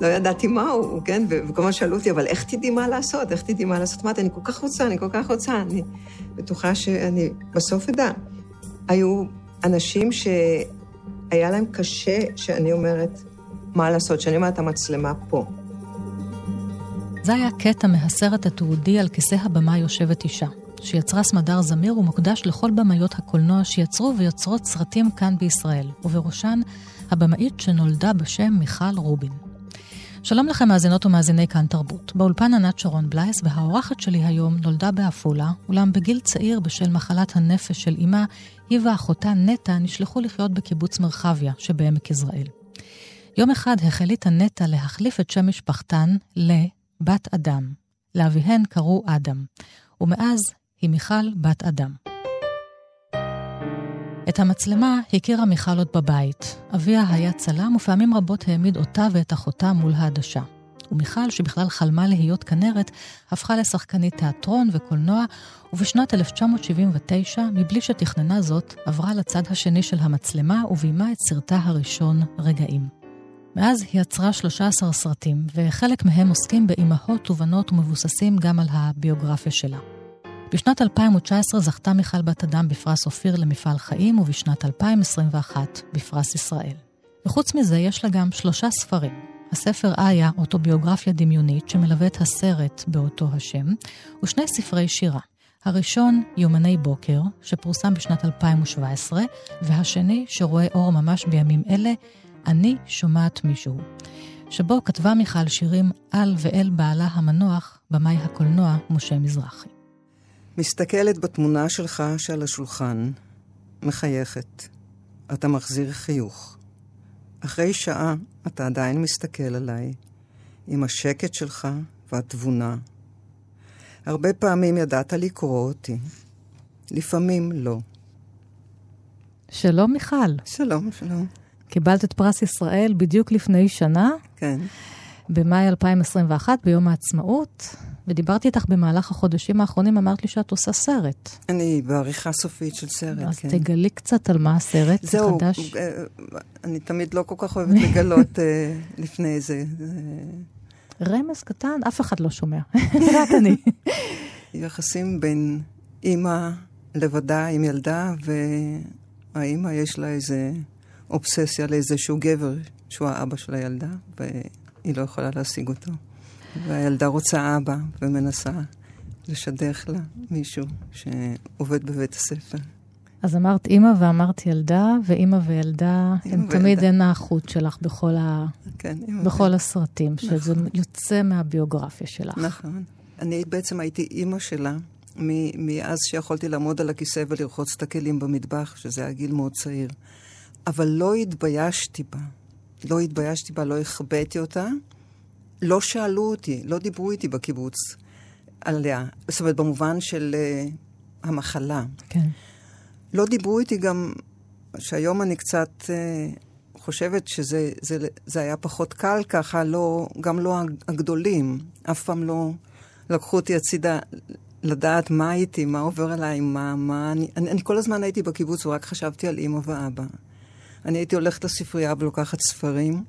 לא ידעתי מהו, כן? וכל הזמן שאלו אותי, אבל איך תדעי מה לעשות? איך תדעי מה לעשות? אמרתי, אני כל כך רוצה, אני כל כך רוצה, אני בטוחה שאני בסוף אדע. היו אנשים שהיה להם קשה שאני אומרת מה לעשות, שאני אומרת, המצלמה פה. זה היה קטע מהסרט התיעודי על כיסא הבמה יושבת אישה, שיצרה סמדר זמיר ומוקדש לכל במאיות הקולנוע שיצרו ויוצרות סרטים כאן בישראל, ובראשן הבמאית שנולדה בשם מיכל רובין. שלום לכם מאזינות ומאזיני כאן תרבות. באולפן ענת שרון בלייס, והאורחת שלי היום נולדה בעפולה, אולם בגיל צעיר בשל מחלת הנפש של אמה, היא ואחותה נטע נשלחו לחיות בקיבוץ מרחביה שבעמק יזרעאל. יום אחד החליטה נטע להחליף את שם משפחתן לבת אדם. לאביהן קראו אדם, ומאז היא מיכל בת אדם. את המצלמה הכירה מיכל עוד בבית. אביה היה צלם, ופעמים רבות העמיד אותה ואת אחותה מול העדשה. ומיכל, שבכלל חלמה להיות כנרת, הפכה לשחקנית תיאטרון וקולנוע, ובשנת 1979, מבלי שתכננה זאת, עברה לצד השני של המצלמה וביימה את סרטה הראשון, רגעים. מאז היא יצרה 13 סרטים, וחלק מהם עוסקים באימהות ובנות ומבוססים גם על הביוגרפיה שלה. בשנת 2019 זכתה מיכל בת אדם בפרס אופיר למפעל חיים, ובשנת 2021 בפרס ישראל. וחוץ מזה, יש לה גם שלושה ספרים. הספר איה, אוטוביוגרפיה דמיונית, שמלווה את הסרט באותו השם, ושני ספרי שירה. הראשון, יומני בוקר, שפורסם בשנת 2017, והשני, שרואה אור ממש בימים אלה, אני שומעת מישהו, שבו כתבה מיכל שירים על ואל בעלה המנוח, במאי הקולנוע משה מזרחי. מסתכלת בתמונה שלך שעל השולחן, מחייכת. אתה מחזיר חיוך. אחרי שעה אתה עדיין מסתכל עליי, עם השקט שלך והתבונה. הרבה פעמים ידעת לקרוא אותי, לפעמים לא. שלום, מיכל. שלום, שלום. קיבלת את פרס ישראל בדיוק לפני שנה. כן. במאי 2021, ביום העצמאות. ודיברתי איתך במהלך החודשים האחרונים, אמרת לי שאת עושה סרט. אני בעריכה סופית של סרט, אז כן. אז תגלי קצת על מה הסרט זהו, החדש. זהו, אה, אני תמיד לא כל כך אוהבת לגלות אה, לפני זה. רמז קטן, אף אחד לא שומע, רק אני. יחסים בין אימא לבדה עם ילדה, והאימא יש לה איזה אובססיה לאיזשהו גבר שהוא האבא של הילדה, והיא לא יכולה להשיג אותו. והילדה רוצה אבא ומנסה לשדך לה מישהו שעובד בבית הספר. אז אמרת אימא ואמרת ילדה, ואימא וילדה הם תמיד הן החוט שלך בכל, ה... כן, בכל הסרטים, נכון. שזה יוצא מהביוגרפיה שלך. נכון. אני בעצם הייתי אימא שלה מאז שיכולתי לעמוד על הכיסא ולרחוץ את הכלים במטבח, שזה היה גיל מאוד צעיר. אבל לא התביישתי בה. לא התביישתי בה, לא החבאתי אותה. לא שאלו אותי, לא דיברו איתי בקיבוץ עליה. זאת אומרת, במובן של uh, המחלה. כן. לא דיברו איתי גם, שהיום אני קצת uh, חושבת שזה זה, זה היה פחות קל ככה, לא, גם לא הגדולים. אף פעם לא לקחו אותי הצידה לדעת מה הייתי, מה עובר עליי, מה... מה אני, אני, אני כל הזמן הייתי בקיבוץ ורק חשבתי על אימא ואבא. אני הייתי הולכת לספרייה ולוקחת ספרים,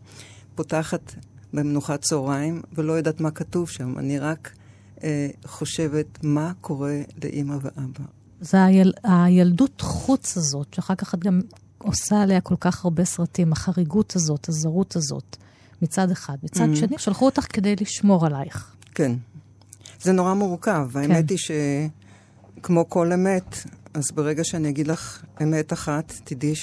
פותחת במנוחת צהריים, ולא יודעת מה כתוב שם. אני רק אה, חושבת מה קורה לאימא ואבא. זה היל, הילדות חוץ הזאת, שאחר כך את גם עושה עליה כל כך הרבה סרטים, החריגות הזאת, הזרות הזאת, מצד אחד. מצד mm-hmm. שני, שלחו אותך כדי לשמור עלייך. כן. זה נורא מורכב. כן. האמת היא שכמו כל אמת, אז ברגע שאני אגיד לך אמת אחת, תדעי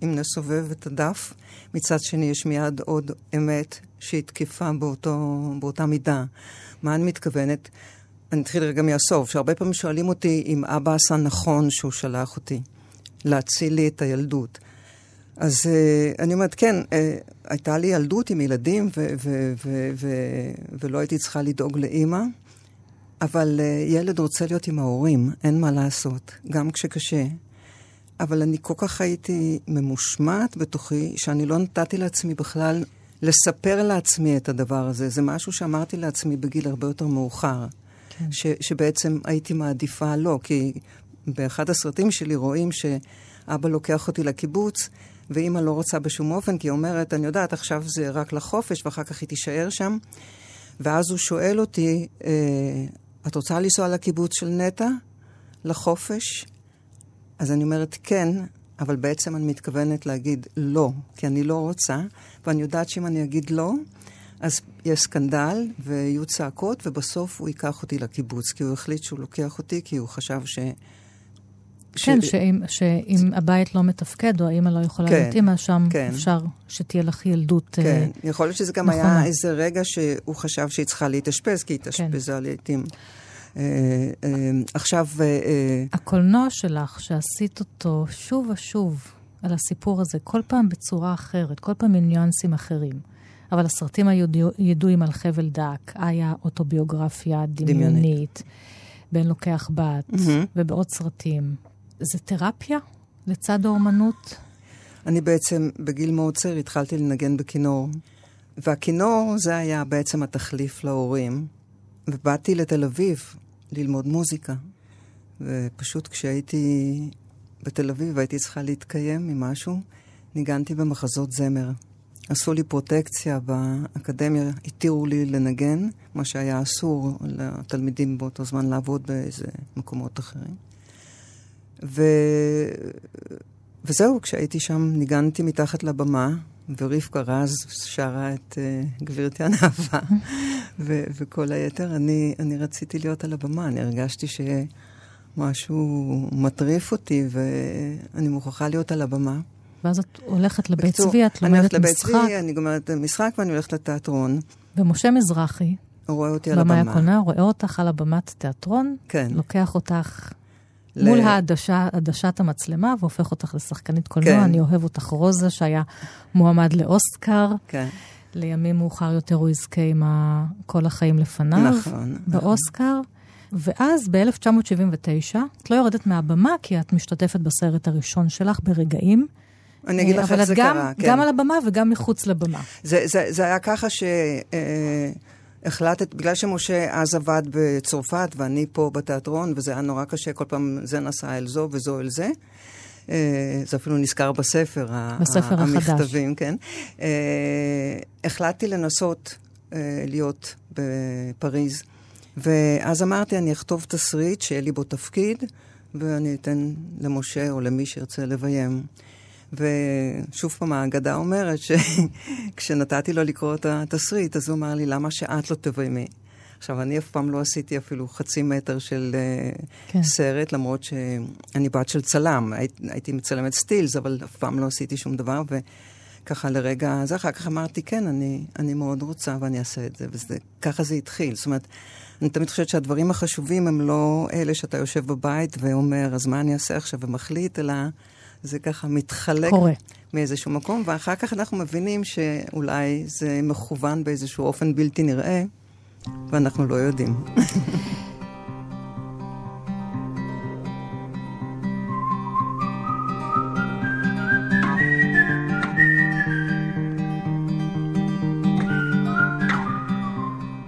שאם נסובב את הדף, מצד שני יש מיד עוד אמת שהיא תקפה באותו, באותה מידה. מה אני מתכוונת? אני אתחיל רגע מהסוף, שהרבה פעמים שואלים אותי אם אבא עשה נכון שהוא שלח אותי להציל לי את הילדות. אז uh, אני אומרת, כן, uh, הייתה לי ילדות עם ילדים, ו- ו- ו- ו- ולא הייתי צריכה לדאוג לאימא, אבל uh, ילד רוצה להיות עם ההורים, אין מה לעשות, גם כשקשה. אבל אני כל כך הייתי ממושמעת בתוכי, שאני לא נתתי לעצמי בכלל לספר לעצמי את הדבר הזה. זה משהו שאמרתי לעצמי בגיל הרבה יותר מאוחר. כן. ש, שבעצם הייתי מעדיפה לא, כי באחד הסרטים שלי רואים שאבא לוקח אותי לקיבוץ, ואימא לא רוצה בשום אופן, כי היא אומרת, אני יודעת, עכשיו זה רק לחופש, ואחר כך היא תישאר שם. ואז הוא שואל אותי, אה, את רוצה לנסוע לקיבוץ של נטע? לחופש? אז אני אומרת, כן, אבל בעצם אני מתכוונת להגיד לא, כי אני לא רוצה, ואני יודעת שאם אני אגיד לא, אז יש סקנדל ויהיו צעקות, ובסוף הוא ייקח אותי לקיבוץ, כי הוא החליט שהוא לוקח אותי, כי הוא חשב ש... כן, ש... שאם, שאם הבית לא מתפקד, או האמא לא יכולה כן, להיות אימא, שם כן. אפשר שתהיה לך ילדות כן, uh, יכול להיות שזה גם נכונה. היה איזה רגע שהוא חשב שהיא צריכה להתאשפז, כי היא התאשפזה כן. לעיתים. Uh, uh, עכשיו... Uh, הקולנוע שלך, שעשית אותו שוב ושוב על הסיפור הזה, כל פעם בצורה אחרת, כל פעם עם ניואנסים אחרים. אבל הסרטים הידועים על חבל דק, היה אוטוביוגרפיה דמיונית, דמיונית. בן לוקח בת, mm-hmm. ובעוד סרטים. זה תרפיה לצד האומנות? אני בעצם, בגיל מאוד צעיר, התחלתי לנגן בכינור. והכינור זה היה בעצם התחליף להורים. ובאתי לתל אביב ללמוד מוזיקה. ופשוט כשהייתי בתל אביב והייתי צריכה להתקיים ממשהו, ניגנתי במחזות זמר. עשו לי פרוטקציה באקדמיה, התירו לי לנגן, מה שהיה אסור לתלמידים באותו זמן לעבוד באיזה מקומות אחרים. ו... וזהו, כשהייתי שם ניגנתי מתחת לבמה, ורבקה רז שרה את uh, גבירתי הנאווה, ו- וכל היתר. אני, אני רציתי להיות על הבמה, אני הרגשתי שמשהו מטריף אותי, ואני מוכרחה להיות על הבמה. ואז את הולכת לבית צבי, את לומדת משחק. אני הולכת לבית צבי, אני גומרת משחק ואני הולכת לתיאטרון. ומשה מזרחי, רואה אותי על הבמה. במאי הקולנוע, רואה אותך על הבמת תיאטרון, כן. לוקח אותך ל... מול העדשה, עדשת המצלמה והופך אותך לשחקנית קולנוע. כן. אני אוהב אותך רוזה, שהיה מועמד לאוסקר. כן. לימים מאוחר יותר הוא יזכה עם כל החיים לפניו. נכון. באוסקר. נכון. ואז ב-1979, את לא יורדת מהבמה כי את משתתפת בסרט הראשון שלך ברגעים. אני אגיד לך איך זה גם, קרה. כן. אבל את גם על הבמה וגם מחוץ לבמה. זה, זה, זה היה ככה שהחלטת, בגלל שמשה אז עבד בצרפת ואני פה בתיאטרון, וזה היה נורא קשה, כל פעם זה נסע אל זו וזו אל זה. אה, זה אפילו נזכר בספר, בספר המכתבים, כן. אה, החלטתי לנסות אה, להיות בפריז, ואז אמרתי, אני אכתוב תסריט שיהיה לי בו תפקיד, ואני אתן למשה או למי שירצה לביים. ושוב פעם, האגדה אומרת שכשנתתי לו לקרוא את התסריט, אז הוא אמר לי, למה שאת לא תביימי? עכשיו, אני אף פעם לא עשיתי אפילו חצי מטר של uh, כן. סרט, למרות שאני בת של צלם. היית, הייתי מצלמת סטילס, אבל אף פעם לא עשיתי שום דבר, וככה לרגע, זה אחר כך אמרתי, כן, אני, אני מאוד רוצה ואני אעשה את זה, וככה זה התחיל. זאת אומרת, אני תמיד חושבת שהדברים החשובים הם לא אלה שאתה יושב בבית ואומר, אז מה אני אעשה עכשיו, ומחליט, אלא... זה ככה מתחלק קורה. מאיזשהו מקום, ואחר כך אנחנו מבינים שאולי זה מכוון באיזשהו אופן בלתי נראה, ואנחנו לא יודעים.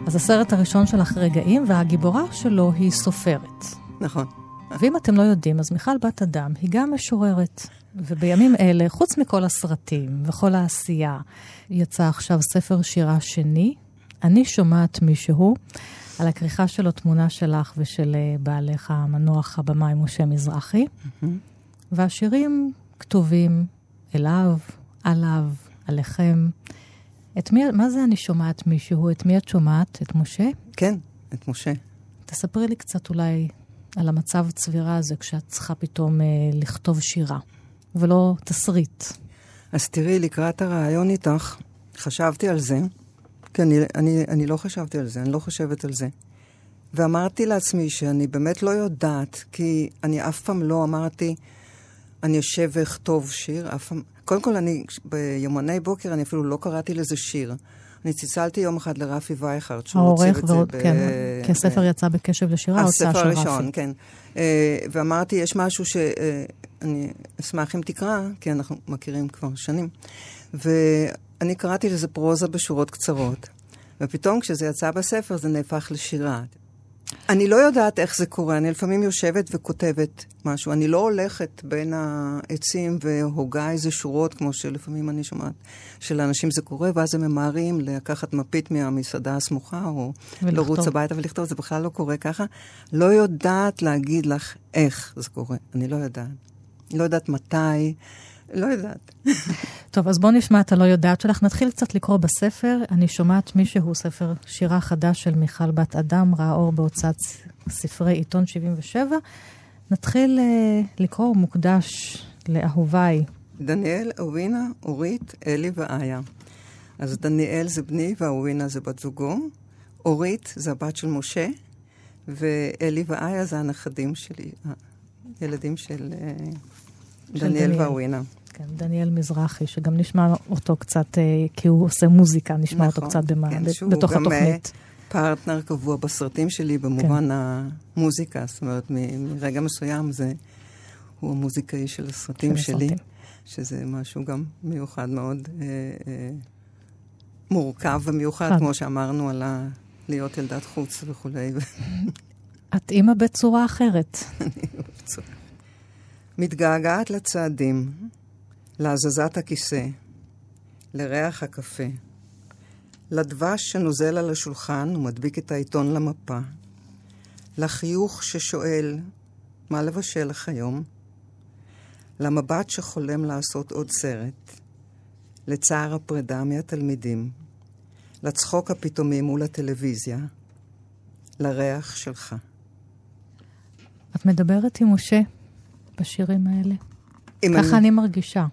אז הסרט הראשון שלך רגעים, והגיבורה שלו היא סופרת. נכון. ואם אתם לא יודעים, אז מיכל בת אדם היא גם משוררת. ובימים אלה, חוץ מכל הסרטים וכל העשייה, יצא עכשיו ספר שירה שני, אני שומעת מישהו, על הכריכה שלו תמונה שלך ושל אה, בעלך המנוח הבמאי משה מזרחי, mm-hmm. והשירים כתובים אליו, עליו, עליכם. את מי, מה זה אני שומעת מישהו? את מי את שומעת? את משה? כן, את משה. תספרי לי קצת אולי על המצב צבירה הזה כשאת צריכה פתאום אה, לכתוב שירה, ולא תסריט. אז תראי, לקראת הרעיון איתך, חשבתי על זה, כי אני, אני, אני לא חשבתי על זה, אני לא חושבת על זה. ואמרתי לעצמי שאני באמת לא יודעת, כי אני אף פעם לא אמרתי, אני אשב ואכתוב שיר, אף פעם... קודם כל, אני, ביומני בוקר, אני אפילו לא קראתי לזה שיר. אני צלצלתי יום אחד לרפי וייכרד, שהוא עוצב את זה. העורך, כן, כי הספר יצא בקשב לשירה, הוצאה של רפי. הספר הראשון, כן. ואמרתי, יש משהו שאני אשמח אם תקרא, כי אנחנו מכירים כבר שנים. ואני קראתי לזה פרוזה בשורות קצרות. ופתאום כשזה יצא בספר זה נהפך לשירה. אני לא יודעת איך זה קורה, אני לפעמים יושבת וכותבת משהו. אני לא הולכת בין העצים והוגה איזה שורות, כמו שלפעמים אני שומעת שלאנשים זה קורה, ואז הם ממהרים לקחת מפית מהמסעדה הסמוכה, או ולכתוב. לרוץ הביתה ולכתוב, זה בכלל לא קורה ככה. לא יודעת להגיד לך איך זה קורה, אני לא יודעת. לא יודעת מתי. לא יודעת. טוב, אז בואו נשמע את הלא יודעת שלך. נתחיל קצת לקרוא בספר. אני שומעת מישהו, ספר שירה חדש של מיכל בת אדם, ראה אור בהוצאת ספרי עיתון 77. נתחיל uh, לקרוא, הוא מוקדש לאהוביי. דניאל, אורינה, אורית, אלי ואיה. אז דניאל זה בני ואורינה זה בת זוגו. אורית זה הבת של משה, ואלי ואיה זה הנכדים שלי, הילדים של... Uh, דניאל ואווינה. כן, דניאל מזרחי, שגם נשמע אותו קצת, אה, כי הוא עושה מוזיקה, נשמע נכון, אותו קצת במה, כן, בתוך התוכנית. גם פרטנר קבוע בסרטים שלי במובן כן. המוזיקה, זאת אומרת, מרגע מסוים זה, הוא המוזיקאי של הסרטים של שלי, הסרטים. שזה משהו גם מיוחד מאוד, אה, אה, מורכב ומיוחד, חד. כמו שאמרנו, על ה... להיות ילדת חוץ וכולי. את אימא בצורה אחרת. אני בצורה מתגעגעת לצעדים, להזזת הכיסא, לריח הקפה, לדבש שנוזל על השולחן ומדביק את העיתון למפה, לחיוך ששואל, מה לבשל לך היום? למבט שחולם לעשות עוד סרט, לצער הפרידה מהתלמידים, לצחוק הפתאומי מול הטלוויזיה, לריח שלך. את מדברת עם משה בשירים האלה. ככה אני... אני מרגישה.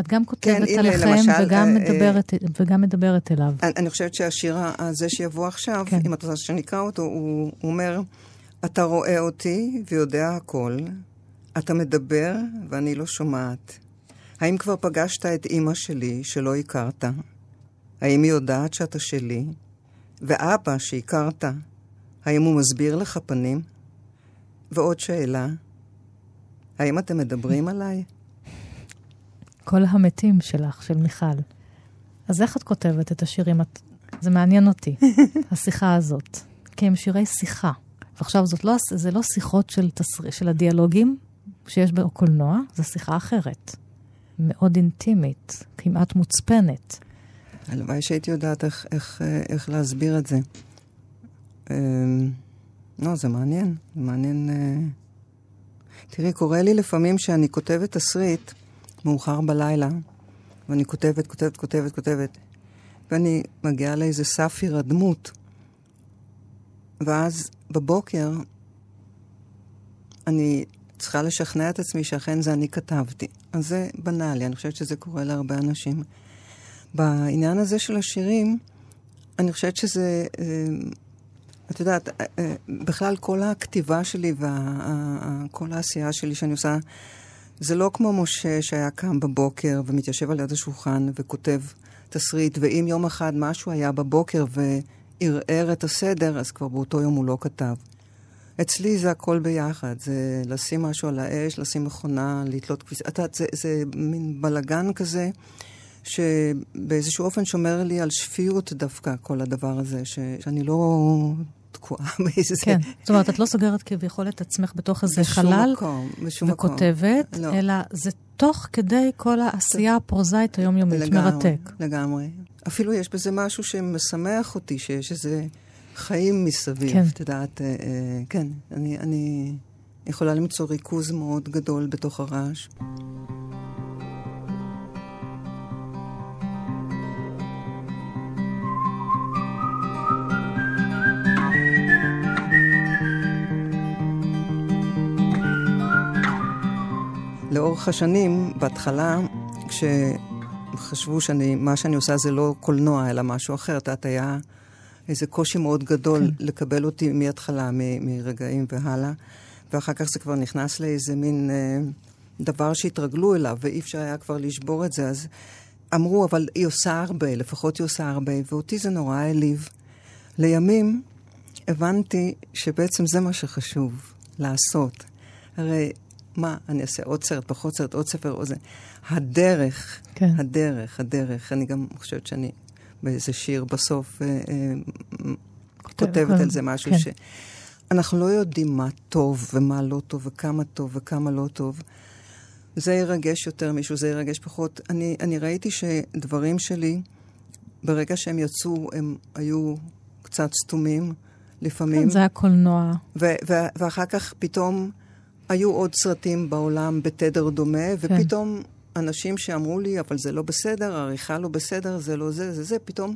את גם כותבת כן, עליכם למשל, וגם, אה, מדברת, אה, וגם מדברת אליו. אני, אני חושבת שהשיר הזה שיבוא עכשיו, כן. אם את רוצה שנקרא אותו, הוא, הוא אומר, אתה רואה אותי ויודע הכל, אתה מדבר ואני לא שומעת. האם כבר פגשת את אימא שלי שלא הכרת? האם היא יודעת שאתה שלי? ואבא שהכרת, האם הוא מסביר לך פנים? ועוד שאלה, האם אתם מדברים עליי? כל המתים שלך, של מיכל. אז איך את כותבת את השירים? את... זה מעניין אותי, השיחה הזאת. כי הם שירי שיחה. ועכשיו, זאת לא, זה לא שיחות של, תסר... של הדיאלוגים שיש בקולנוע, זו שיחה אחרת. מאוד אינטימית, כמעט מוצפנת. הלוואי שהייתי יודעת איך, איך, איך להסביר את זה. אמ, לא, זה מעניין. זה מעניין... אה, תראי, קורה לי לפעמים שאני כותבת תסריט מאוחר בלילה, ואני כותבת, כותבת, כותבת, כותבת, ואני מגיעה לאיזה סף הירדמות, ואז בבוקר אני צריכה לשכנע את עצמי שאכן זה אני כתבתי. אז זה בנאלי, אני חושבת שזה קורה להרבה אנשים. בעניין הזה של השירים, אני חושבת שזה... אה, את יודעת, אה, אה, בכלל כל הכתיבה שלי וכל העשייה שלי שאני עושה, זה לא כמו משה שהיה קם בבוקר ומתיישב על יד השולחן וכותב תסריט, ואם יום אחד משהו היה בבוקר וערער את הסדר, אז כבר באותו יום הוא לא כתב. אצלי זה הכל ביחד, זה לשים משהו על האש, לשים מכונה, לתלות כביסה. את יודעת, זה, זה מין בלגן כזה, שבאיזשהו אופן שומר לי על שפיות דווקא, כל הדבר הזה, ש, שאני לא תקועה באיזה... כן, זאת אומרת, את לא סוגרת כביכול את עצמך בתוך איזה חלל, מקום, בשום וכותבת, מקום. לא. אלא זה תוך כדי כל העשייה הפרוזאית היומיומית, לגמרי, מרתק. לגמרי. אפילו יש בזה משהו שמשמח אותי, שיש איזה חיים מסביב, כן. את יודעת, אה, אה, כן, אני, אני יכולה למצוא ריכוז מאוד גדול בתוך הרעש. לאורך השנים, בהתחלה, כשחשבו שמה שאני עושה זה לא קולנוע, אלא משהו אחר, את יודעת, היה איזה קושי מאוד גדול כן. לקבל אותי מההתחלה, מ- מרגעים והלאה, ואחר כך זה כבר נכנס לאיזה מין אה, דבר שהתרגלו אליו, ואי אפשר היה כבר לשבור את זה, אז אמרו, אבל היא עושה הרבה, לפחות היא עושה הרבה, ואותי זה נורא העליב. לימים הבנתי שבעצם זה מה שחשוב, לעשות. הרי מה, אני אעשה עוד סרט, פחות סרט, עוד ספר, עוד זה. הדרך, כן. הדרך, הדרך. אני גם חושבת שאני באיזה שיר בסוף אה, אה, כותבת. על זה משהו כן. ש... אנחנו לא יודעים מה טוב ומה לא טוב וכמה טוב וכמה לא טוב. זה ירגש יותר מישהו, זה ירגש פחות. אני, אני ראיתי שדברים שלי, ברגע שהם יצאו, הם היו קצת סתומים לפעמים. כן, זה היה קולנוע. ו- ו- ואחר כך פתאום היו עוד סרטים בעולם בתדר דומה, כן. ופתאום אנשים שאמרו לי, אבל זה לא בסדר, העריכה לא בסדר, זה לא זה, זה זה, פתאום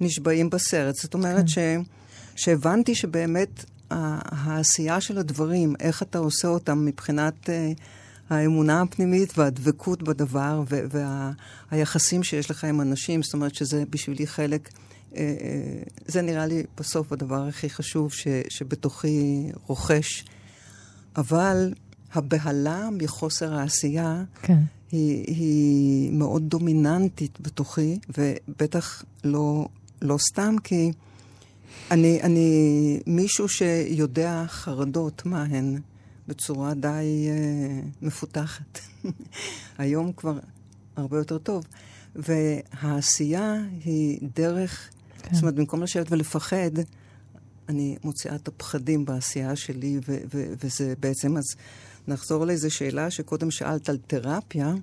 נשבעים בסרט. זאת אומרת כן. ש- שהבנתי שבאמת העשייה של הדברים, איך אתה עושה אותם מבחינת... Uh, האמונה הפנימית והדבקות בדבר והיחסים וה, שיש לך עם אנשים, זאת אומרת שזה בשבילי חלק, אה, אה, זה נראה לי בסוף הדבר הכי חשוב ש, שבתוכי רוכש. אבל הבהלה מחוסר העשייה כן. היא, היא מאוד דומיננטית בתוכי, ובטח לא, לא סתם כי אני, אני מישהו שיודע חרדות מה הן. בצורה די uh, מפותחת. היום כבר הרבה יותר טוב. והעשייה היא דרך, כן. זאת אומרת, במקום לשבת ולפחד, אני מוציאה את הפחדים בעשייה שלי, ו- ו- וזה בעצם, אז נחזור לאיזו שאלה שקודם שאלת על תרפיה.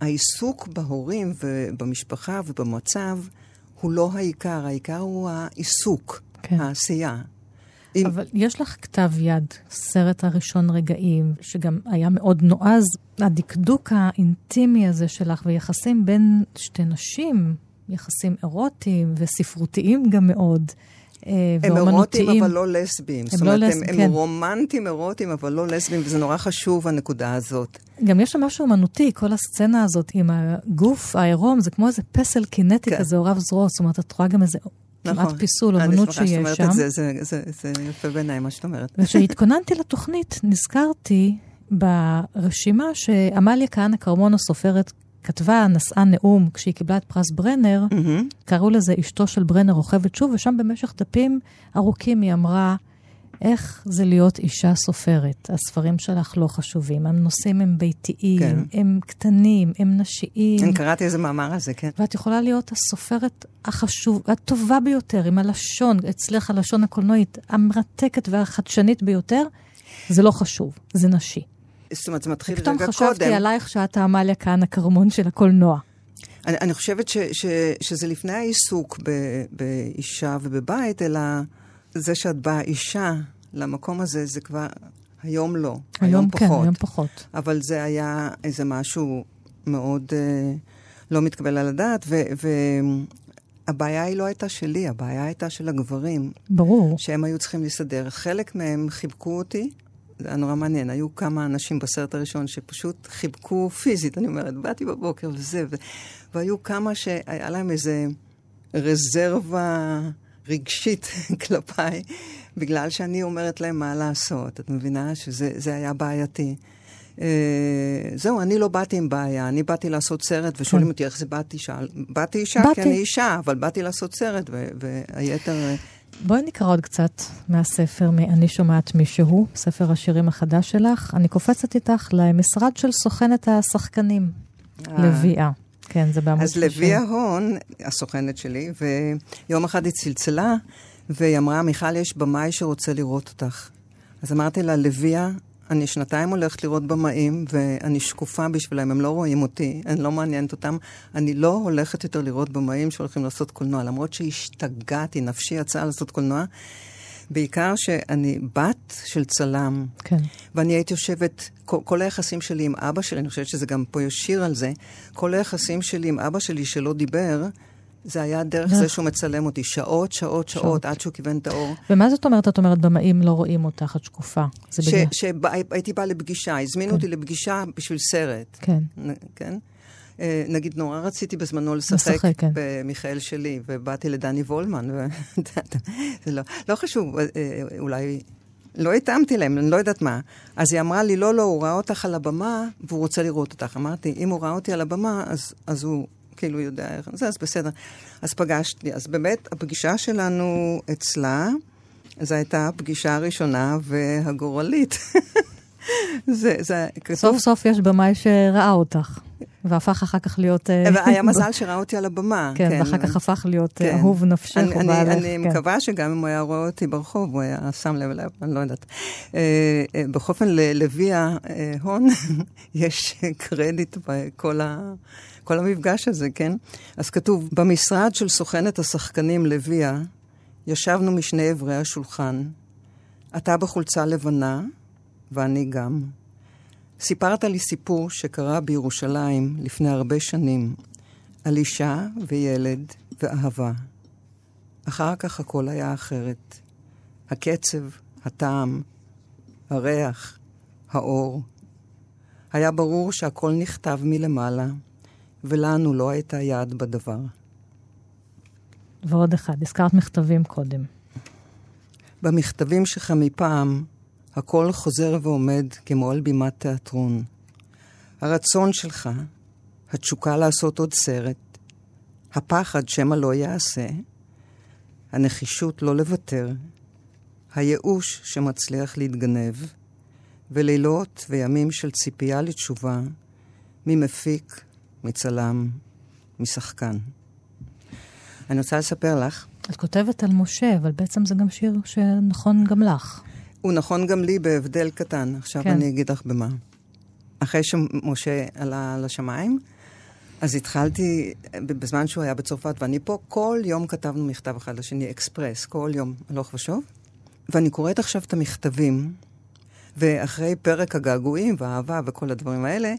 העיסוק בהורים ובמשפחה ובמצב הוא לא העיקר, העיקר הוא העיסוק, כן. העשייה. אם... אבל יש לך כתב יד, סרט הראשון רגעים, שגם היה מאוד נועז, הדקדוק האינטימי הזה שלך ויחסים בין שתי נשים, יחסים אירוטיים וספרותיים גם מאוד. אה, הם אירוטיים אבל לא לסביים. זאת אומרת, לא לס... הם, כן. הם רומנטיים אירוטיים אבל לא לסביים, וזה נורא חשוב הנקודה הזאת. גם יש שם משהו אמנותי, כל הסצנה הזאת עם הגוף העירום, זה כמו איזה פסל קינטי כן. כזה, או רב זרועות, זאת אומרת, את רואה גם איזה כמעט נכון. פיסול, אמנות שיש שם. אני שמחה שאת אומרת את זה, זה, זה, זה יפה בעיניי מה שאת אומרת. וכשהתכוננתי לתוכנית, נזכרתי ברשימה שעמליה כהנא כרמון הסופרת כתבה, נשאה נאום כשהיא קיבלה את פרס ברנר, mm-hmm. קראו לזה אשתו של ברנר רוכבת שוב, ושם במשך דפים ארוכים היא אמרה, איך זה להיות אישה סופרת. הספרים שלך לא חשובים, הנושאים הם ביתיים, כן. הם קטנים, הם נשיים. אני קראתי איזה מאמר על זה, כן. ואת יכולה להיות הסופרת החשוב, הטובה ביותר, עם הלשון, אצלך הלשון הקולנועית, המרתקת והחדשנית ביותר, זה לא חשוב, זה נשי. זאת אומרת, זה מתחיל רגע קודם. פתאום חשבתי עלייך שאת העמליה כהנא כרמון של הקולנוע. אני, אני חושבת ש, ש, שזה לפני העיסוק ב, באישה ובבית, אלא זה שאת באה אישה למקום הזה, זה כבר, היום לא. היום, היום כן, פחות. היום פחות. אבל זה היה איזה משהו מאוד אה, לא מתקבל על הדעת, ו... ו הבעיה היא לא הייתה שלי, הבעיה הייתה של הגברים. ברור. שהם היו צריכים להסתדר. חלק מהם חיבקו אותי, זה היה נורא מעניין. היו כמה אנשים בסרט הראשון שפשוט חיבקו פיזית, אני אומרת, באתי בבוקר וזה, ו... והיו כמה שהיה להם איזה רזרבה רגשית כלפיי, בגלל שאני אומרת להם מה לעשות. את מבינה שזה היה בעייתי. Uh, זהו, אני לא באתי עם בעיה, אני באתי לעשות סרט, ושואלים כן. אותי איך זה באתי אישה. באתי אישה באתי. כי אני אישה, אבל באתי לעשות סרט, והיתר... בואי נקרא עוד קצת מהספר מ"אני שומעת מישהו", ספר השירים החדש שלך. אני קופצת איתך למשרד של סוכנת השחקנים, אה. לביאה. כן, זה בעמוד אז לביאה הון, הסוכנת שלי, ויום אחד היא צלצלה, והיא אמרה, מיכל, יש במאי שרוצה לראות אותך. אז אמרתי לה, לביאה, אני שנתיים הולכת לראות במאים, ואני שקופה בשבילם, הם לא רואים אותי, אני לא מעניינת אותם. אני לא הולכת יותר לראות במאים שהולכים לעשות קולנוע, למרות שהשתגעתי, נפשי יצאה לעשות קולנוע. בעיקר שאני בת של צלם. כן. ואני הייתי יושבת, כל, כל היחסים שלי עם אבא שלי, אני חושבת שזה גם פה יש שיר על זה, כל היחסים שלי עם אבא שלי שלא דיבר, זה היה דרך זה שהוא מצלם אותי שעות, שעות, שעות, עד שהוא כיוון את האור. ומה זאת אומרת, את אומרת, במאים לא רואים אותך, את שקופה? שהייתי באה לפגישה, הזמינו כן. אותי לפגישה בשביל סרט. כן. כן? אה, נגיד, נורא רציתי בזמנו לשחק כן. במיכאל שלי, ובאתי לדני וולמן, ו... זה לא, לא חשוב, אה, אולי לא התאמתי להם, אני לא יודעת מה. אז היא אמרה לי, לא, לא, הוא ראה אותך על הבמה, והוא רוצה לראות אותך. אמרתי, אם הוא ראה אותי על הבמה, אז, אז הוא כאילו יודע איך זה, אז בסדר. אז פגשתי, אז באמת, הפגישה שלנו אצלה, זו הייתה הפגישה הראשונה והגורלית. זה, זה כתוב... סוף סוף יש במאי שראה אותך. והפך אחר כך להיות... אה, היה מזל שראה אותי על הבמה. כן, כן. ואחר כך הפך להיות אה, כן. אהוב נפשך ובעלך. אני, אני כן. מקווה שגם אם הוא היה רואה אותי ברחוב, הוא היה שם לב אליו, אני לא יודעת. אה, בכל אופן, ללוויה הון יש קרדיט בכל ה... כל המפגש הזה, כן? אז כתוב, במשרד של סוכנת השחקנים לוויה, ישבנו משני אברי השולחן. אתה בחולצה לבנה, ואני גם. סיפרת לי סיפור שקרה בירושלים לפני הרבה שנים, על אישה וילד ואהבה. אחר כך הכל היה אחרת. הקצב, הטעם, הריח, האור. היה ברור שהכל נכתב מלמעלה, ולנו לא הייתה יד בדבר. ועוד אחד, הזכרת מכתבים קודם. במכתבים שלך מפעם הכל חוזר ועומד כמו על בימת תיאטרון. הרצון שלך, התשוקה לעשות עוד סרט, הפחד שמא לא יעשה, הנחישות לא לוותר, הייאוש שמצליח להתגנב, ולילות וימים של ציפייה לתשובה ממפיק, מצלם, משחקן. אני רוצה לספר לך. את כותבת על משה, אבל בעצם זה גם שיר שנכון גם לך. הוא נכון גם לי בהבדל קטן. עכשיו כן. אני אגיד לך במה. אחרי שמשה עלה לשמיים, אז התחלתי, בזמן שהוא היה בצרפת, ואני פה, כל יום כתבנו מכתב אחד לשני, אקספרס, כל יום, הלוך ושוב. ואני קוראת עכשיו את המכתבים, ואחרי פרק הגעגועים והאהבה וכל הדברים האלה,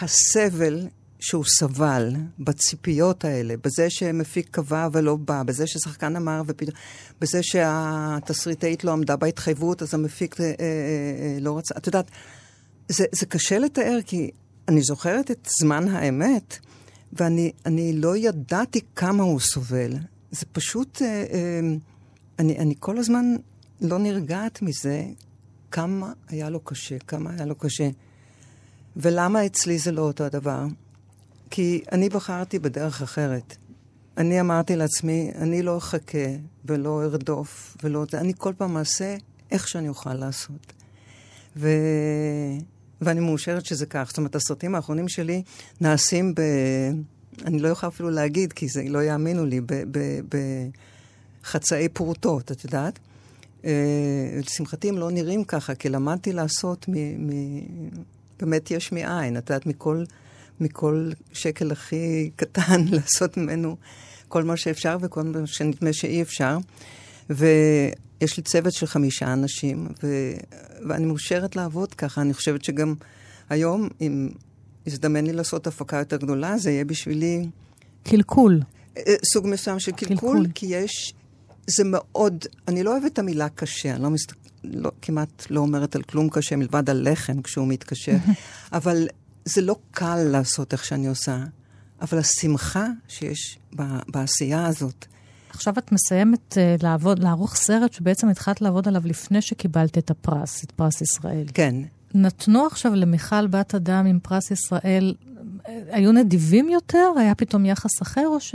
הסבל שהוא סבל בציפיות האלה, בזה שמפיק קבע ולא בא, בזה ששחקן אמר ופתאום, בזה שהתסריטאית לא עמדה בהתחייבות, אז המפיק אה, אה, אה, לא רצה. את יודעת, זה, זה קשה לתאר, כי אני זוכרת את זמן האמת, ואני לא ידעתי כמה הוא סובל. זה פשוט, אה, אה, אני, אני כל הזמן לא נרגעת מזה כמה היה לו קשה, כמה היה לו קשה. ולמה אצלי זה לא אותו הדבר? כי אני בחרתי בדרך אחרת. אני אמרתי לעצמי, אני לא אחכה ולא ארדוף ולא... אני כל פעם אעשה איך שאני אוכל לעשות. ו... ואני מאושרת שזה כך. זאת אומרת, הסרטים האחרונים שלי נעשים ב... אני לא יכולה אפילו להגיד, כי זה לא יאמינו לי, בחצאי פרוטות, את יודעת? אה, לשמחתי הם לא נראים ככה, כי למדתי לעשות מ... מ... באמת יש מאין, את יודעת, מכל... מכל שקל הכי קטן, לעשות ממנו כל מה שאפשר וכל מה שנדמה שאי אפשר. ויש לי צוות של חמישה אנשים, ו... ואני מאושרת לעבוד ככה. אני חושבת שגם היום, אם יזדמן לי לעשות הפקה יותר גדולה, זה יהיה בשבילי... קלקול. אה, סוג מסוים של קלקול, קלקול. כי יש... זה מאוד... אני לא אוהבת את המילה קשה, אני לא, מסת... לא כמעט לא אומרת על כלום קשה מלבד על לחם כשהוא מתקשה, אבל זה לא קל לעשות איך שאני עושה, אבל השמחה שיש בעשייה הזאת. עכשיו את מסיימת אה, לעבוד, לערוך סרט שבעצם התחלת לעבוד עליו לפני שקיבלת את הפרס, את פרס ישראל. כן. נתנו עכשיו למיכל בת אדם עם פרס ישראל, היו נדיבים יותר? היה פתאום יחס אחר או ש...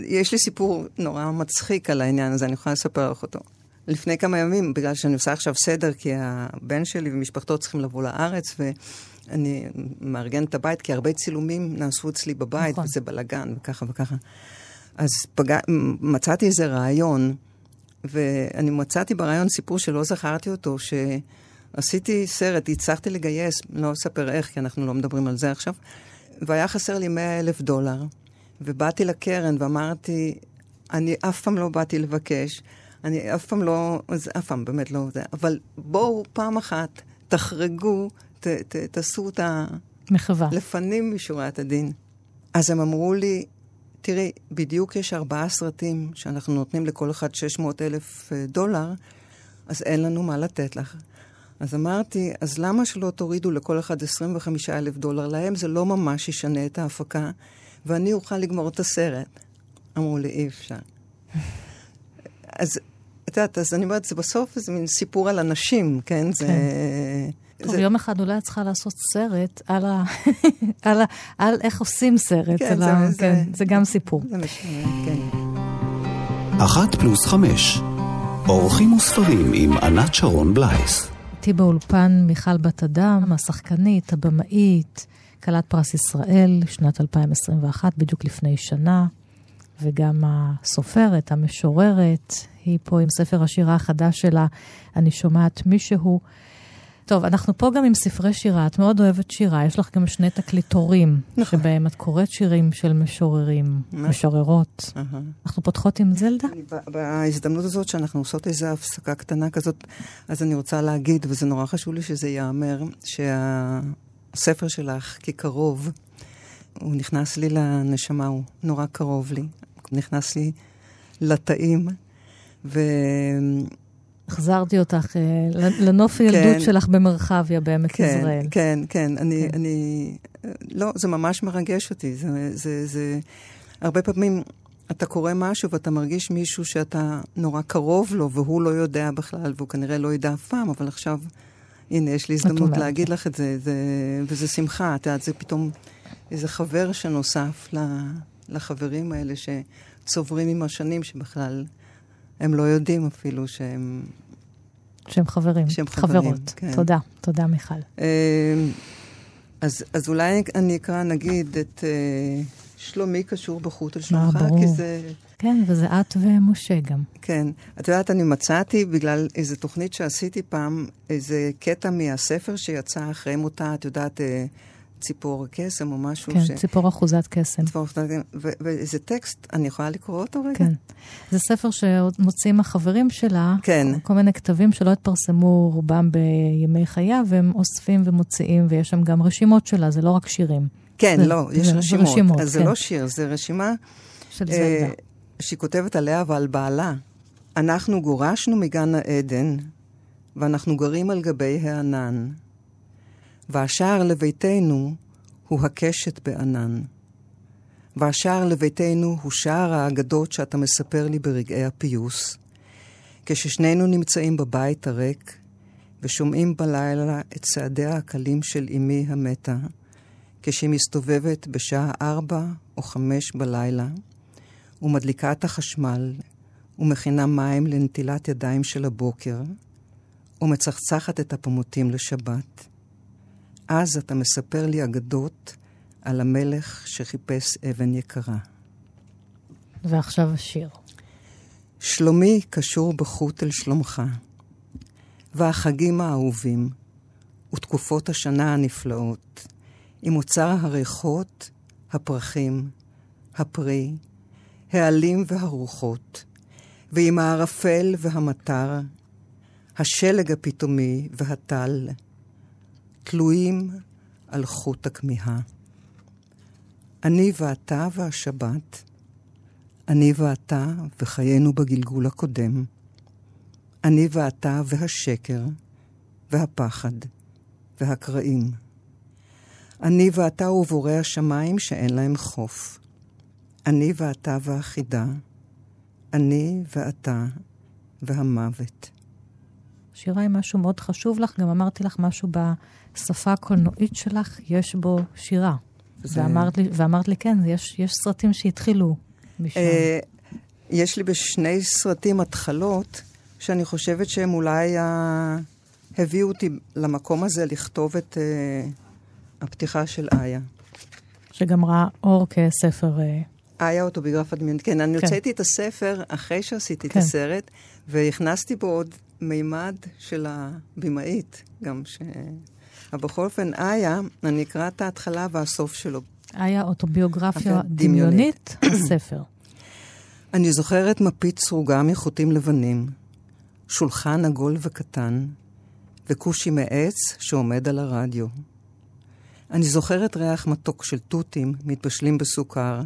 יש לי סיפור נורא מצחיק על העניין הזה, אני יכולה לספר לך אותו. לפני כמה ימים, בגלל שאני עושה עכשיו סדר, כי הבן שלי ומשפחתו צריכים לבוא לארץ, ו... אני מארגנת את הבית, כי הרבה צילומים נעשו אצלי בבית, נכון. וזה בלאגן, וככה וככה. אז פג... מצאתי איזה רעיון, ואני מצאתי ברעיון סיפור שלא זכרתי אותו, שעשיתי סרט, הצלחתי לגייס, לא אספר איך, כי אנחנו לא מדברים על זה עכשיו, והיה חסר לי 100 אלף דולר, ובאתי לקרן ואמרתי, אני אף פעם לא באתי לבקש, אני אף פעם לא, אף פעם באמת לא זה, אבל בואו פעם אחת, תחרגו ת, ת, תעשו את מחווה. לפנים משורת הדין. אז הם אמרו לי, תראי, בדיוק יש ארבעה סרטים שאנחנו נותנים לכל אחד 600 אלף אה, דולר, אז אין לנו מה לתת לך. אז אמרתי, אז למה שלא תורידו לכל אחד 25 אלף דולר? להם זה לא ממש ישנה את ההפקה, ואני אוכל לגמור את הסרט. אמרו לי, אי אפשר. אז את יודעת, אז אני אומרת, זה בסוף איזה מין סיפור על אנשים, כן? זה... טוב, זה... יום אחד אולי את צריכה לעשות סרט על, ה... על, ה... על איך עושים סרט. כן, על זה- ה... זה- כן, זה גם סיפור. זה משנה, כן. אחת פלוס חמש. אורחים וספרים עם ענת שרון בלייס. איתי באולפן מיכל בת אדם, השחקנית, הבמאית, כלת פרס ישראל, שנת 2021, בדיוק לפני שנה, וגם הסופרת, המשוררת, היא פה עם ספר השירה החדש שלה, אני שומעת מישהו. טוב, אנחנו פה גם עם ספרי שירה, את מאוד אוהבת שירה, יש לך גם שני תקליטורים, נכון. שבהם את קוראת שירים של משוררים, מה? משוררות. אהה. אנחנו פותחות עם זלדה? בהזדמנות הזאת שאנחנו עושות איזו הפסקה קטנה כזאת, אז אני רוצה להגיד, וזה נורא חשוב לי שזה ייאמר, שהספר שלך, כי קרוב, הוא נכנס לי לנשמה, הוא נורא קרוב לי. הוא נכנס לי לתאים, ו... החזרתי אותך אה, לנוף הילדות כן. שלך במרחביה בעמק כן, יזרעאל. כן, כן. אני, כן. אני... לא, זה ממש מרגש אותי. זה, זה, זה... הרבה פעמים אתה קורא משהו ואתה מרגיש מישהו שאתה נורא קרוב לו, והוא לא יודע בכלל, והוא כנראה לא ידע אף פעם, אבל עכשיו, הנה, יש לי הזדמנות. להגיד לך את זה, זה וזה שמחה. את יודעת, זה פתאום איזה חבר שנוסף לחברים האלה שצוברים עם השנים, שבכלל הם לא יודעים אפילו שהם... שהם חברים, שהם חברים, חברות. כן. תודה, תודה מיכל. אה, אז, אז אולי אני אקרא, נגיד, את אה, שלומי קשור בחוט על שלומך, ברור. כי זה... כן, וזה את ומשה גם. כן. את יודעת, אני מצאתי, בגלל איזו תוכנית שעשיתי פעם, איזה קטע מהספר שיצא אחרי מותה, את יודעת, אה, ציפור קסם או משהו. כן, ציפור אחוזת קסם. ציפור קסם. ו- ואיזה טקסט, אני יכולה לקרוא אותו רגע? כן. זה ספר שמוציאים החברים שלה, כן. כל מיני כתבים שלא התפרסמו רובם בימי חייה, והם אוספים ומוציאים, ויש שם גם רשימות שלה, זה לא רק שירים. כן, זה- לא, יש זה- זה רשימות. רשימות, אז זה כן. לא שיר, זה רשימה של אה, זלדה. שהיא כותבת עליה ועל בעלה. אנחנו גורשנו מגן העדן, ואנחנו גרים על גבי הענן. והשער לביתנו הוא הקשת בענן. והשער לביתנו הוא שער האגדות שאתה מספר לי ברגעי הפיוס. כששנינו נמצאים בבית הריק, ושומעים בלילה את צעדיה הקלים של אמי המתה, כשהיא מסתובבת בשעה ארבע או חמש בלילה, ומדליקה את החשמל, ומכינה מים לנטילת ידיים של הבוקר, ומצחצחת את הפמוטים לשבת. אז אתה מספר לי אגדות על המלך שחיפש אבן יקרה. ועכשיו השיר. שלומי קשור בחוט אל שלומך, והחגים האהובים, ותקופות השנה הנפלאות, עם אוצר הריחות, הפרחים, הפרי, העלים והרוחות, ועם הערפל והמטר, השלג הפתאומי והטל, תלויים על חוט הכמיהה. אני ואתה והשבת, אני ואתה וחיינו בגלגול הקודם, אני ואתה והשקר, והפחד, והקרעים. אני ואתה ובורי השמיים שאין להם חוף. אני ואתה והחידה, אני ואתה והמוות. שירה היא משהו מאוד חשוב לך, גם אמרתי לך משהו בשפה הקולנועית שלך, יש בו שירה. זה- ואמרת לי, ואמרת לי, כן, יש, יש סרטים שהתחילו משם. אה, יש לי בשני סרטים התחלות, שאני חושבת שהם אולי ה... הביאו אותי למקום הזה לכתוב את אה, הפתיחה של איה. שגם ראה אור כספר. אה, איה אוטוביוגרף הדמיונית. כן, אני כן. הוצאתי את הספר אחרי שעשיתי כן. את הסרט, והכנסתי בו עוד מימד של הבמאית, גם ש... אבל בכל אופן, איה, אני אקרא את ההתחלה והסוף שלו. היה אוטוביוגרפיה אוקיי. דמיונית, הספר. אני זוכרת מפית סרוגה מחוטים לבנים, שולחן עגול וקטן, וכושי מעץ שעומד על הרדיו. אני זוכרת ריח מתוק של תותים מתבשלים בסוכר,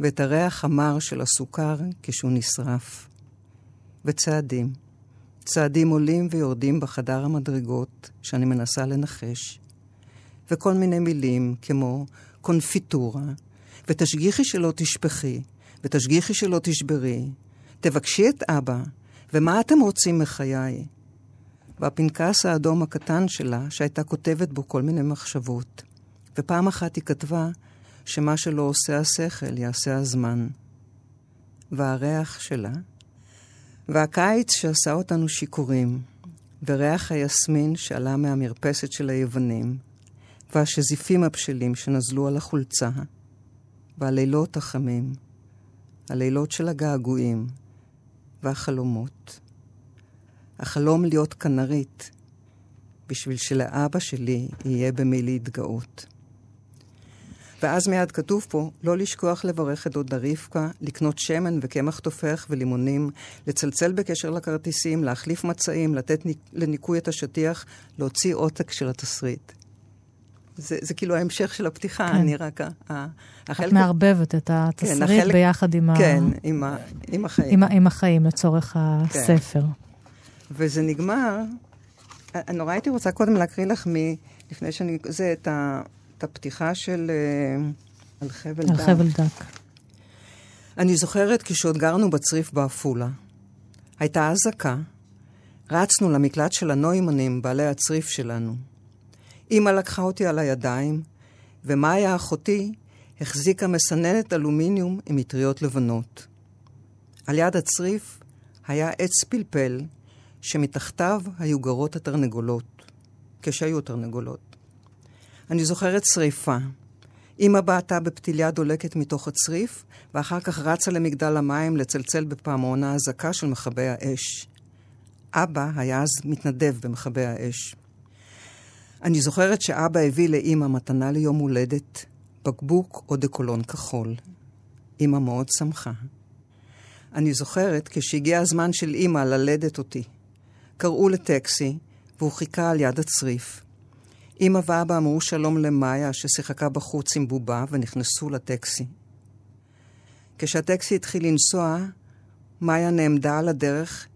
ואת הריח המר של הסוכר כשהוא נשרף. וצעדים. צעדים עולים ויורדים בחדר המדרגות שאני מנסה לנחש. וכל מיני מילים כמו קונפיטורה, ותשגיחי שלא תשפכי, ותשגיחי שלא תשברי, תבקשי את אבא, ומה אתם רוצים מחיי? והפנקס האדום הקטן שלה, שהייתה כותבת בו כל מיני מחשבות. ופעם אחת היא כתבה שמה שלא עושה השכל, יעשה הזמן. והריח שלה, והקיץ שעשה אותנו שיכורים, וריח היסמין שעלה מהמרפסת של היוונים, והשזיפים הבשלים שנזלו על החולצה, והלילות החמים, הלילות של הגעגועים, והחלומות. החלום להיות כנרית, בשביל שלאבא שלי יהיה במי להתגאות. ואז מיד כתוב פה, לא לשכוח לברך את דודה רבקה, לקנות שמן וקמח תופח ולימונים, לצלצל בקשר לכרטיסים, להחליף מצעים, לתת לניקוי את השטיח, להוציא עותק של התסריט. זה, זה כאילו ההמשך של הפתיחה, כן. אני רק... החלק... את מערבבת את התסריט כן, החלק... ביחד עם, כן, ה... עם, ה... עם החיים. עם, עם החיים, לצורך כן. הספר. וזה נגמר, נורא הייתי רוצה קודם להקריא לך מ... לפני שאני... זה את, ה, את הפתיחה של... אה, על חבל דק. על חבל דק. אני זוכרת כשעוד גרנו בצריף בעפולה. הייתה אזעקה, רצנו למקלט של הנוימנים, בעלי הצריף שלנו. אמא לקחה אותי על הידיים, ומאיה אחותי החזיקה מסננת אלומיניום עם מטריות לבנות. על יד הצריף היה עץ פלפל, שמתחתיו היו גרות התרנגולות, כשהיו תרנגולות. אני זוכרת שריפה. אמא בעטה בפתיליה דולקת מתוך הצריף, ואחר כך רצה למגדל המים לצלצל בפעמון האזעקה של מכבי האש. אבא היה אז מתנדב במכבי האש. אני זוכרת שאבא הביא לאימא מתנה ליום הולדת, בקבוק או דקולון כחול. אימא מאוד שמחה. אני זוכרת כשהגיע הזמן של אימא ללדת אותי. קראו לטקסי, והוא חיכה על יד הצריף. אמא ואבא אמרו שלום למאיה, ששיחקה בחוץ עם בובה, ונכנסו לטקסי. כשהטקסי התחיל לנסוע, מאיה נעמדה על הדרך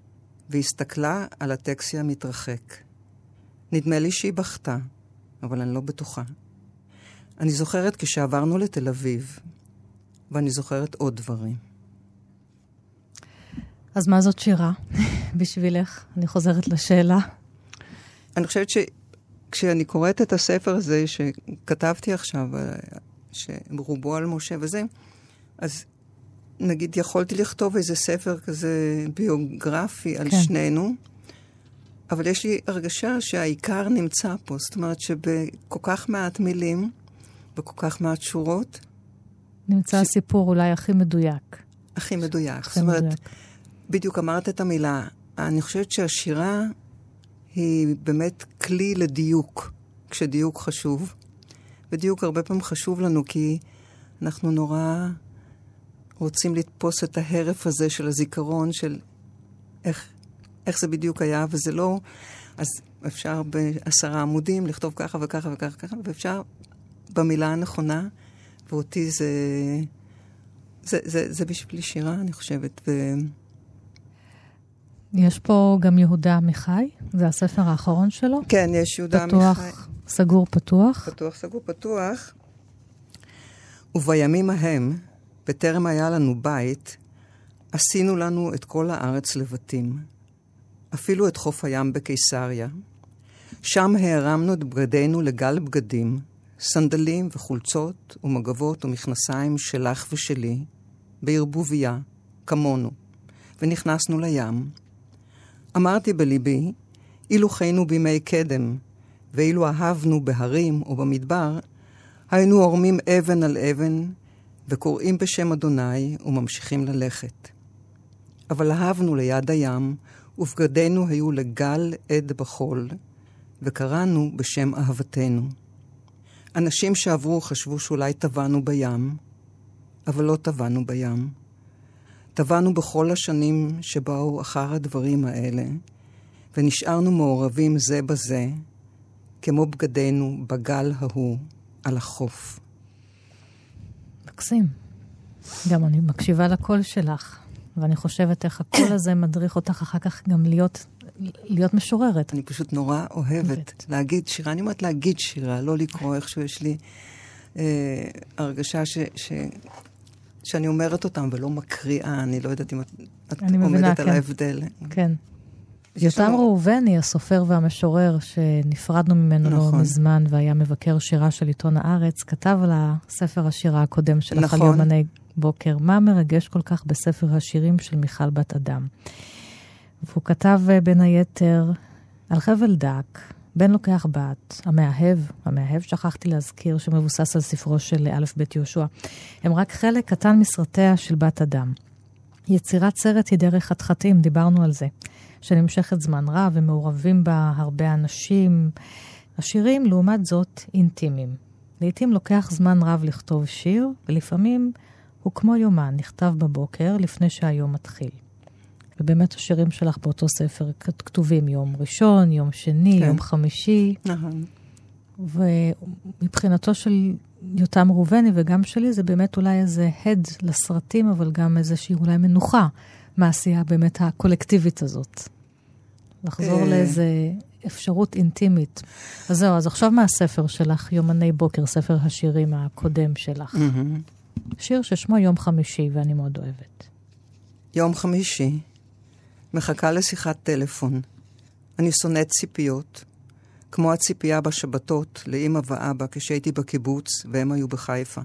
והסתכלה על הטקסי המתרחק. נדמה לי שהיא בכתה, אבל אני לא בטוחה. אני זוכרת כשעברנו לתל אביב, ואני זוכרת עוד דברים. אז מה זאת שירה בשבילך? אני חוזרת לשאלה. אני חושבת שכשאני קוראת את הספר הזה שכתבתי עכשיו, שרובו על משה וזה, אז נגיד יכולתי לכתוב איזה ספר כזה ביוגרפי על כן. שנינו, אבל יש לי הרגשה שהעיקר נמצא פה. זאת אומרת שבכל כך מעט מילים, בכל כך מעט שורות... נמצא ש... הסיפור אולי הכי מדויק. הכי מדויק. הכי זאת אומרת, מדויק. בדיוק אמרת את המילה. אני חושבת שהשירה היא באמת כלי לדיוק, כשדיוק חשוב. ודיוק הרבה פעמים חשוב לנו כי אנחנו נורא רוצים לתפוס את ההרף הזה של הזיכרון, של איך, איך זה בדיוק היה, וזה לא... אז אפשר בעשרה עמודים לכתוב ככה וככה וככה וככה, ואפשר במילה הנכונה, ואותי זה... זה, זה, זה בשבילי שירה, אני חושבת. ו... יש פה גם יהודה עמיחי, זה הספר האחרון שלו. כן, יש יהודה עמיחי. פתוח, מיכאי. סגור, פתוח. פתוח, סגור, פתוח. ובימים ההם, בטרם היה לנו בית, עשינו לנו את כל הארץ לבתים. אפילו את חוף הים בקיסריה. שם הערמנו את בגדינו לגל בגדים, סנדלים וחולצות ומגבות ומכנסיים שלך ושלי, בערבוביה, כמונו, ונכנסנו לים. אמרתי בליבי, אילו חיינו בימי קדם, ואילו אהבנו בהרים או במדבר, היינו עורמים אבן על אבן, וקוראים בשם אדוני וממשיכים ללכת. אבל אהבנו ליד הים, ובגדינו היו לגל עד בחול, וקראנו בשם אהבתנו. אנשים שעברו חשבו שאולי טבענו בים, אבל לא טבענו בים. טבענו בכל השנים שבאו אחר הדברים האלה, ונשארנו מעורבים זה בזה, כמו בגדינו בגל ההוא על החוף. מקסים. גם אני מקשיבה לקול שלך, ואני חושבת איך הקול הזה מדריך אותך אחר כך גם להיות, להיות משוררת. אני פשוט נורא אוהבת להגיד שירה. אני אומרת להגיד שירה, לא לקרוא איכשהו יש לי אה, הרגשה ש... ש... שאני אומרת אותם ולא מקריאה, אני לא יודעת אם את, את אני עומדת מבינה, על כן. ההבדל. כן. יותם לנו- ראובני, הסופר והמשורר, שנפרדנו ממנו לא נכון. מזמן והיה מבקר שירה של עיתון הארץ, כתב על הספר השירה הקודם שלך, על נכון. יומני בוקר. מה מרגש כל כך בספר השירים של מיכל בת אדם? והוא כתב אה, בין היתר על חבל דק, בן לוקח בת, המאהב, המאהב שכחתי להזכיר, שמבוסס על ספרו של א' ב' יהושע, הם רק חלק קטן מסרטיה של בת אדם. יצירת סרט היא דרך חתחתים, דיברנו על זה, שנמשכת זמן רב ומעורבים בה הרבה אנשים. השירים, לעומת זאת, אינטימיים. לעתים לוקח זמן רב לכתוב שיר, ולפעמים הוא כמו יומן, נכתב בבוקר לפני שהיום מתחיל. ובאמת השירים שלך באותו ספר כתובים יום ראשון, יום שני, כן. יום חמישי, נכון. ומבחינתו של יותם ראובני וגם שלי, זה באמת אולי איזה הד לסרטים, אבל גם איזושהי אולי מנוחה מהעשייה באמת הקולקטיבית הזאת. לחזור אה. לאיזה אפשרות אינטימית. אז זהו, אז עכשיו מהספר שלך, יומני בוקר, ספר השירים הקודם שלך. שיר ששמו יום חמישי, ואני מאוד אוהבת. יום חמישי, מחכה לשיחת טלפון. אני שונאת ציפיות, כמו הציפייה בשבתות לאמא ואבא כשהייתי בקיבוץ והם היו בחיפה.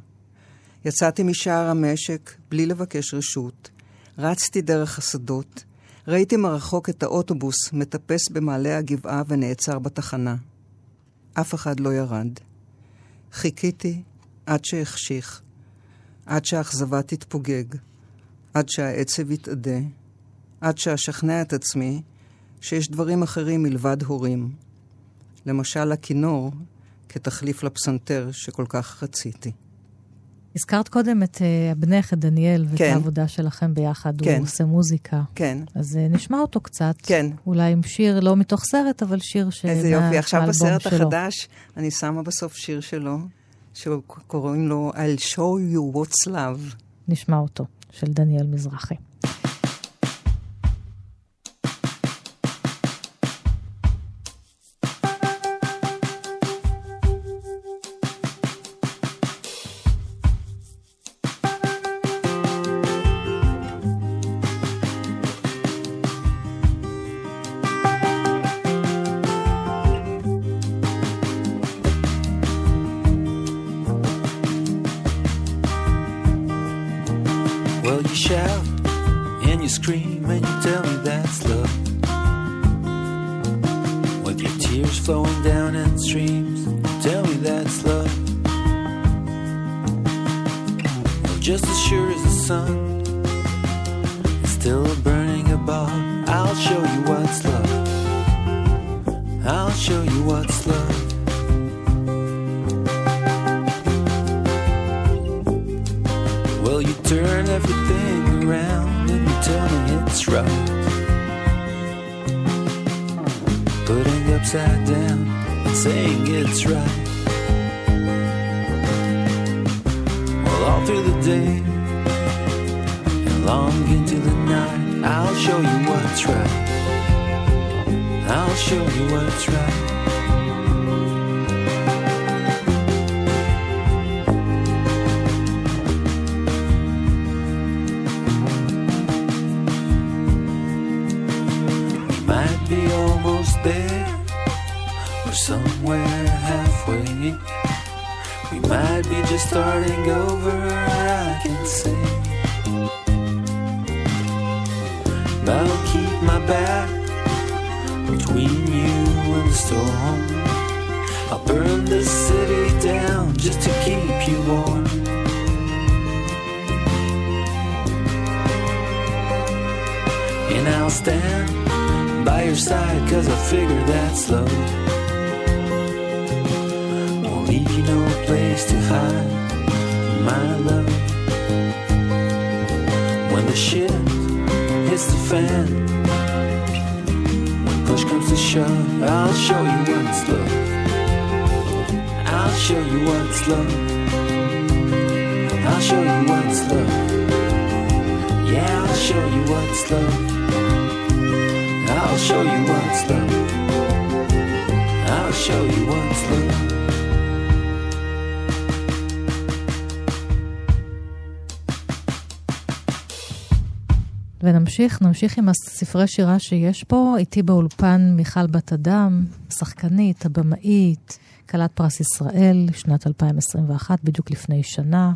יצאתי משער המשק בלי לבקש רשות, רצתי דרך השדות, ראיתי מרחוק את האוטובוס מטפס במעלה הגבעה ונעצר בתחנה. אף אחד לא ירד. חיכיתי עד שהחשיך, עד שהאכזבה תתפוגג, עד שהעצב יתאדה, עד שאשכנע את עצמי שיש דברים אחרים מלבד הורים. למשל הכינור כתחליף לפסנתר שכל כך רציתי. הזכרת קודם את uh, בנך, את דניאל, ואת כן. העבודה שלכם ביחד. כן. הוא עושה מוזיקה. כן, אז uh, נשמע אותו קצת. כן. אולי עם שיר, לא מתוך סרט, אבל שיר ש... איזה יופי. עכשיו בסרט שלו. החדש אני שמה בסוף שיר שלו, שקוראים לו I'll show you what's love. נשמע אותו, של דניאל מזרחי. Putting upside down and saying it's right. Well, all through the day and long into the night, I'll show you what's right. I'll show you what's right. Starting over, I can say. I'll keep my back between you and the storm. I'll burn this city down just to keep you warm. And I'll stand by your side cause I figure that's love. No place to hide, my love. When the shit hits the fan, when push comes to shove, I'll show you what's love. I'll show you what's love. I'll show you what's love. Yeah, I'll show you what's love. I'll show you what's love. ונמשיך, נמשיך עם הספרי שירה שיש פה. איתי באולפן מיכל בת אדם, השחקנית, הבמאית, כלת פרס ישראל, שנת 2021, בדיוק לפני שנה,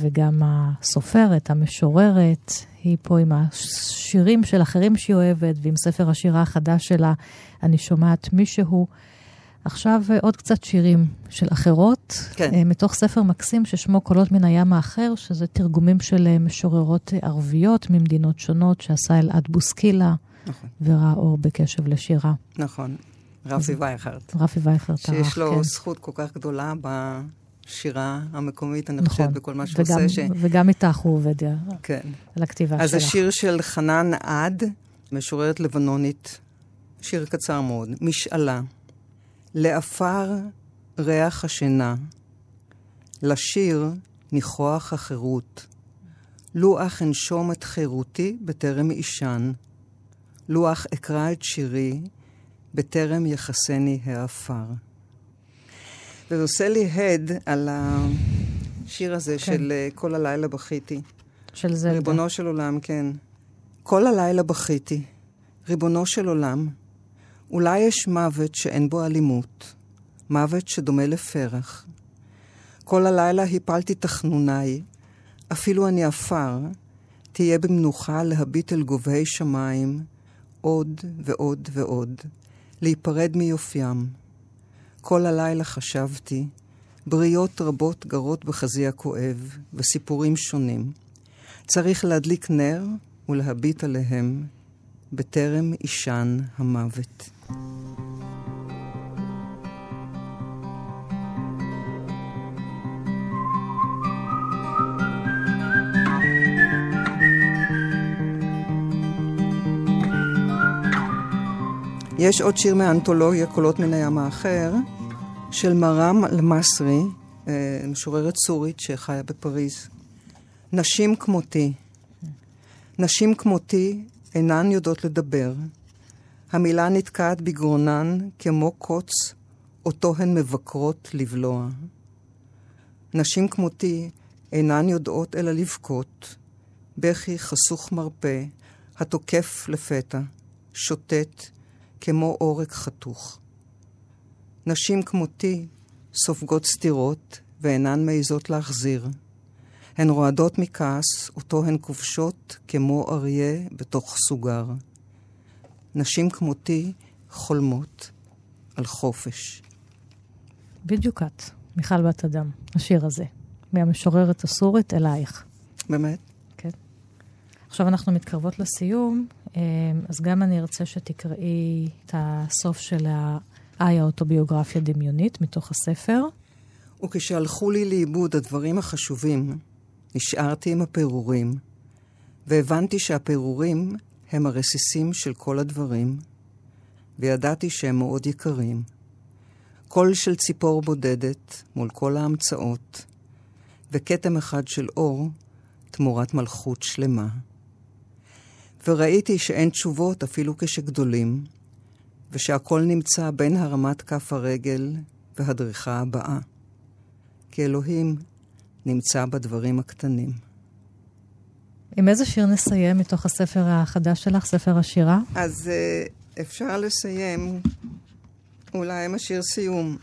וגם הסופרת, המשוררת, היא פה עם השירים של אחרים שהיא אוהבת, ועם ספר השירה החדש שלה, אני שומעת מישהו. עכשיו אה, עוד קצת שירים של אחרות, כן. אה, מתוך ספר מקסים ששמו קולות מן הים האחר, שזה תרגומים של אה, משוררות ערביות ממדינות שונות, שעשה אלעד בוסקילה, נכון. וראה אור בקשב לשירה. נכון. רפי וייכרט. רפי וייכרט ערך, שיש לו כן. זכות כל כך גדולה בשירה המקומית, אני נכון. חושבת, בכל מה שהוא וגם, עושה. ש... וגם איתך הוא עובד כן. על הכתיבה אז שלך. השיר של חנן עד, משוררת לבנונית, שיר קצר מאוד, משאלה. לעפר ריח השינה, לשיר ניחוח החירות. לו אך אנשום את חירותי בטרם אישן, לו אך אקרא את שירי בטרם יחסני העפר. וזה עושה לי הד על השיר הזה כן. של אה, כל הלילה בכיתי. של זלדה. ריבונו של עולם, כן. כל הלילה בכיתי, ריבונו של עולם, אולי יש מוות שאין בו אלימות, מוות שדומה לפרח. כל הלילה הפלתי תחנוניי, אפילו אני עפר, תהיה במנוחה להביט אל גובהי שמיים, עוד ועוד ועוד, להיפרד מיופיים. כל הלילה חשבתי, בריות רבות גרות בחזי הכואב, וסיפורים שונים. צריך להדליק נר ולהביט עליהם בטרם אישן המוות. יש עוד שיר מהאנתולוגיה, קולות מן הים האחר, של מרם אל-מסרי, אה, משוררת סורית שחיה בפריז. נשים כמותי. נשים כמותי אינן יודעות לדבר. המילה נתקעת בגרונן כמו קוץ, אותו הן מבקרות לבלוע. נשים כמותי אינן יודעות אלא לבכות. בכי חסוך מרפא, התוקף לפתע, שוטט כמו עורק חתוך. נשים כמותי סופגות סתירות ואינן מעיזות להחזיר. הן רועדות מכעס, אותו הן כובשות כמו אריה בתוך סוגר. נשים כמותי חולמות על חופש. בדיוק את, מיכל בת אדם, השיר הזה, מהמשוררת הסורית אלייך. באמת? כן. עכשיו אנחנו מתקרבות לסיום, אה, אז גם אני ארצה שתקראי את הסוף של האי האוטוביוגרפיה דמיונית מתוך הספר. וכשהלכו לי לאיבוד הדברים החשובים, נשארתי עם הפירורים, והבנתי שהפירורים הם הרסיסים של כל הדברים, וידעתי שהם מאוד יקרים. קול של ציפור בודדת מול כל ההמצאות, וכתם אחד של אור תמורת מלכות שלמה. וראיתי שאין תשובות אפילו כשגדולים, ושהכל נמצא בין הרמת כף הרגל והדריכה הבאה. כי אלוהים נמצא בדברים הקטנים. עם איזה שיר נסיים מתוך הספר החדש שלך, ספר השירה? אז uh, אפשר לסיים אולי עם השיר סיום.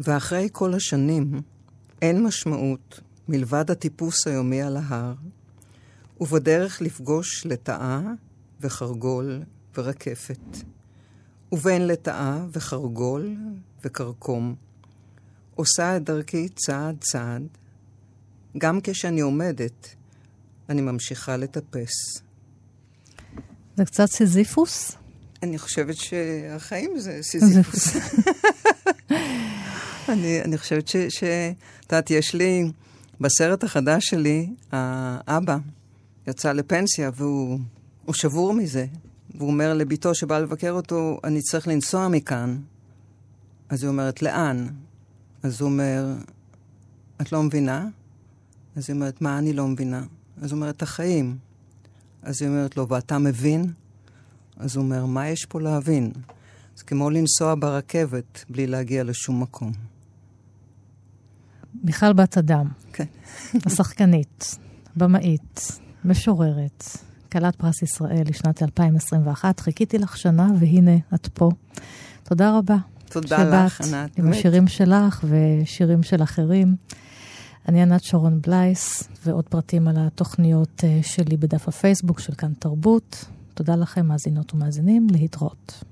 ואחרי כל השנים אין משמעות מלבד הטיפוס היומי על ההר, ובדרך לפגוש לטאה וחרגול ורקפת, ובין לטאה וחרגול וכרכום. עושה את דרכי צעד צעד, גם כשאני עומדת, אני ממשיכה לטפס. זה קצת סיזיפוס? אני חושבת שהחיים זה סיזיפוס. אני, אני חושבת ש... את יודעת, יש לי, בסרט החדש שלי, האבא יצא לפנסיה והוא הוא שבור מזה. והוא אומר לביתו שבאה לבקר אותו, אני צריך לנסוע מכאן. אז היא אומרת, לאן? אז הוא אומר, את לא מבינה? אז היא אומרת, מה אני לא מבינה? אז הוא אומר, את החיים. אז היא אומרת לו, ואתה מבין? אז הוא אומר, מה יש פה להבין? זה כמו לנסוע ברכבת בלי להגיע לשום מקום. מיכל בת אדם, כן. השחקנית, במאית, משוררת, כלת פרס ישראל לשנת 2021. חיכיתי לך שנה, והנה את פה. תודה רבה. תודה לך, ענת. עם השירים שלך ושירים של אחרים. אני ענת שרון בלייס, ועוד פרטים על התוכניות אה, שלי בדף הפייסבוק של כאן תרבות. תודה לכם, מאזינות ומאזינים, להתראות.